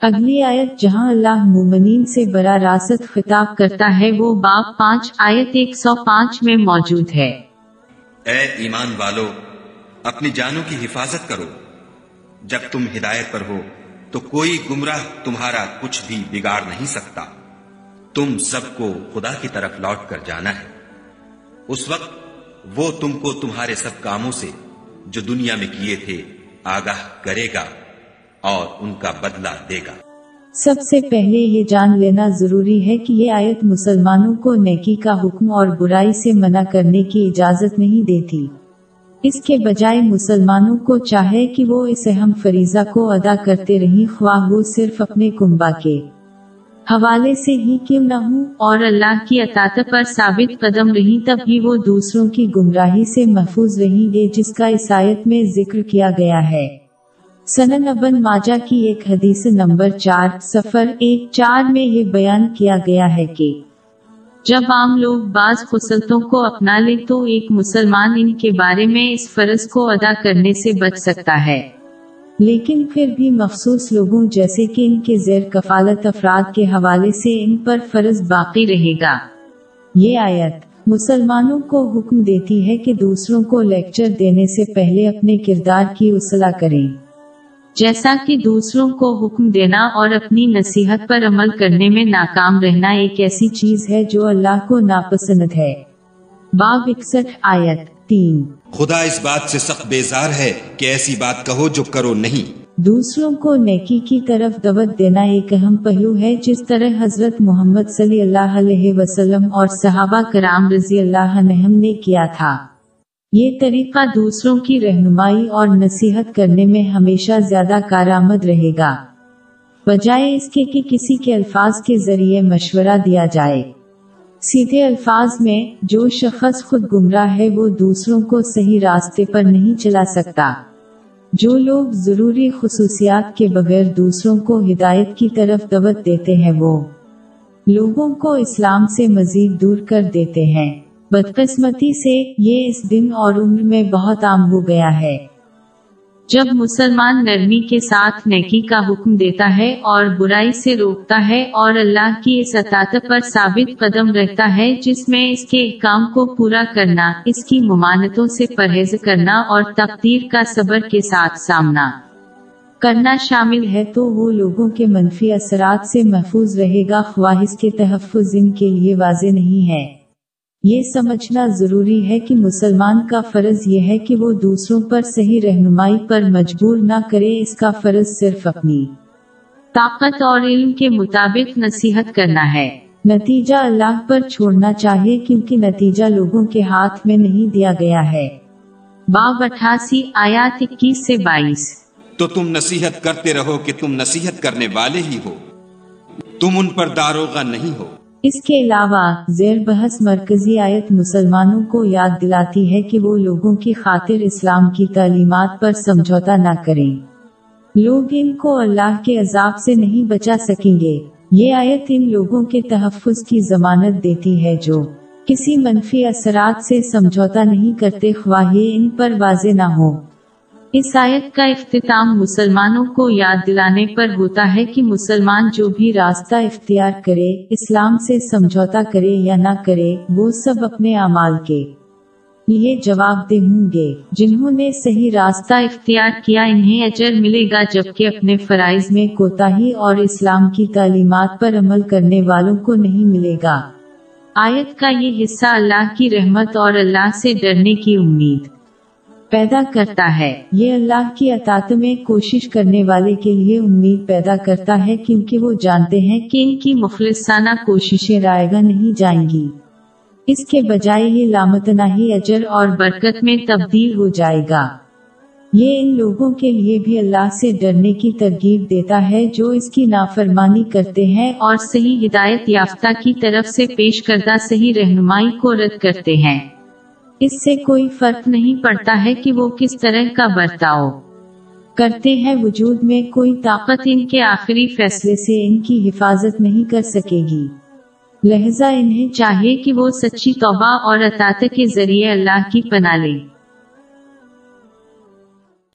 اگلی آیت جہاں اللہ مومنین سے برا راست خطاب کرتا ہے، وہ باب پانچ، آیت ایک سو پانچ میں موجود ہے۔ اے ایمان والو، اپنی جانوں کی حفاظت کرو۔ جب تم ہدایت پر ہو، تو کوئی گمراہ تمہارا کچھ بھی بگاڑ نہیں سکتا۔ تم سب کو خدا کی طرف لوٹ کر جانا ہے۔ اس وقت وہ تم کو تمہارے سب کاموں سے، جو دنیا میں کیے تھے، آگاہ کرے گا۔ اور ان کا بدلہ دے گا۔ سب سے پہلے یہ جان لینا ضروری ہے کہ یہ آیت مسلمانوں کو نیکی کا حکم اور برائی سے منع کرنے کی اجازت نہیں دیتی۔ اس کے بجائے مسلمانوں کو چاہے کہ وہ اس اہم فریضہ کو ادا کرتے رہیں، خواہ وہ صرف اپنے کنبا کے حوالے سے ہی کیوں نہ ہوں۔ اور اللہ کی اطاعت پر ثابت قدم رہی تب ہی وہ دوسروں کی گمراہی سے محفوظ رہیں گے، جس کا عیسائیت میں ذکر کیا گیا ہے۔ سنن ابن ماجہ کی ایک حدیث نمبر چار سفر ایک، چار میں یہ بیان کیا گیا ہے کہ جب عام لوگ بعض خصلتوں کو اپنا لے تو ایک مسلمان ان کے بارے میں اس فرض کو ادا کرنے سے بچ سکتا ہے۔ لیکن پھر بھی مخصوص لوگوں جیسے کہ ان کے زیر کفالت افراد کے حوالے سے ان پر فرض باقی رہے گا۔ یہ آیت مسلمانوں کو حکم دیتی ہے کہ دوسروں کو لیکچر دینے سے پہلے اپنے کردار کی اصلاح کریں۔ جیسا کہ دوسروں کو حکم دینا اور اپنی نصیحت پر عمل کرنے میں ناکام رہنا ایک ایسی چیز ہے جو اللہ کو ناپسند ہے۔ باب اکسٹھ آیت تین۔ خدا اس بات سے سخت بیزار ہے کہ ایسی بات کہو جو کرو نہیں۔ دوسروں کو نیکی کی طرف دعوت دینا ایک اہم پہلو ہے جس طرح حضرت محمد صلی اللہ علیہ وسلم اور صحابہ کرام رضی اللہ عنہم نے کیا تھا۔ یہ طریقہ دوسروں کی رہنمائی اور نصیحت کرنے میں ہمیشہ زیادہ کارآمد رہے گا۔ بجائے اس کے کہ کسی کے الفاظ کے ذریعے مشورہ دیا جائے۔ سیدھے الفاظ میں جو شخص خود گمراہ ہے وہ دوسروں کو صحیح راستے پر نہیں چلا سکتا۔ جو لوگ ضروری خصوصیات کے بغیر دوسروں کو ہدایت کی طرف دعوت دیتے ہیں وہ لوگوں کو اسلام سے مزید دور کر دیتے ہیں۔ بدقسمتی سے یہ اس دن اور عمر میں بہت عام ہو گیا ہے۔ جب مسلمان نرمی کے ساتھ نیکی کا حکم دیتا ہے اور برائی سے روکتا ہے اور اللہ کی اس اطاعت پر ثابت قدم رہتا ہے جس میں اس کے کام کو پورا کرنا، اس کی ممانتوں سے پرہیز کرنا اور تقدیر کا صبر کے ساتھ سامنا۔ کرنا شامل ہے تو وہ لوگوں کے منفی اثرات سے محفوظ رہے گا، خواہش کے تحفظ ان کے لیے واضح نہیں ہے۔ یہ سمجھنا ضروری ہے کہ مسلمان کا فرض یہ ہے کہ وہ دوسروں پر صحیح رہنمائی پر مجبور نہ کرے، اس کا فرض صرف اپنی طاقت اور علم کے مطابق نصیحت کرنا ہے۔ نتیجہ اللہ پر چھوڑنا چاہیے کیونکہ نتیجہ لوگوں کے ہاتھ میں نہیں دیا گیا ہے۔ باب اٹھاسی، آیات اکیس سے بائیس۔ تو تم نصیحت کرتے رہو کہ تم نصیحت کرنے والے ہی ہو۔ تم ان پر داروغہ نہیں ہو۔ اس کے علاوہ، زیر بحث مرکزی آیت مسلمانوں کو یاد دلاتی ہے کہ وہ لوگوں کی خاطر اسلام کی تعلیمات پر سمجھوتا نہ کریں۔ لوگ ان کو اللہ کے عذاب سے نہیں بچا سکیں گے۔ یہ آیت ان لوگوں کے تحفظ کی ضمانت دیتی ہے جو کسی منفی اثرات سے سمجھوتا نہیں کرتے، خواہی ان پر واضح نہ ہو۔ اس آیت کا اختتام مسلمانوں کو یاد دلانے پر ہوتا ہے کہ مسلمان جو بھی راستہ اختیار کرے، اسلام سے سمجھوتا کرے یا نہ کرے، وہ سب اپنے اعمال کے یہ جواب دہ ہوں گے۔ جنہوں نے صحیح راستہ اختیار کیا، انہیں اجر ملے گا، جبکہ اپنے فرائض میں کوتا ہی اور اسلام کی تعلیمات پر عمل کرنے والوں کو نہیں ملے گا۔ آیت کا یہ حصہ اللہ کی رحمت اور اللہ سے ڈرنے کی امید۔ پیدا کرتا ہے۔ یہ اللہ کی اطاعت میں کوشش کرنے والے کے لیے امید پیدا کرتا ہے، کیونکہ وہ جانتے ہیں کہ ان کی مخلصانہ کوششیں رائے گا نہیں جائیں گی۔ اس کے بجائے یہ لامتنا ہی اجر اور برکت میں تبدیل ہو جائے گا۔ یہ ان لوگوں کے لیے بھی اللہ سے ڈرنے کی ترغیب دیتا ہے جو اس کی نافرمانی کرتے ہیں اور صحیح ہدایت یافتہ کی طرف سے پیش کردہ صحیح رہنمائی کو رد کرتے ہیں۔ اس سے کوئی فرق نہیں پڑتا ہے کہ وہ کس طرح کا برتاؤ کرتے ہیں۔ وجود میں کوئی طاقت ان کے آخری فیصلے سے ان کی حفاظت نہیں کر سکے گی۔ لہذا انہیں چاہیے کہ وہ سچی توبہ اور اطاعت کے ذریعے اللہ کی پناہ لیں۔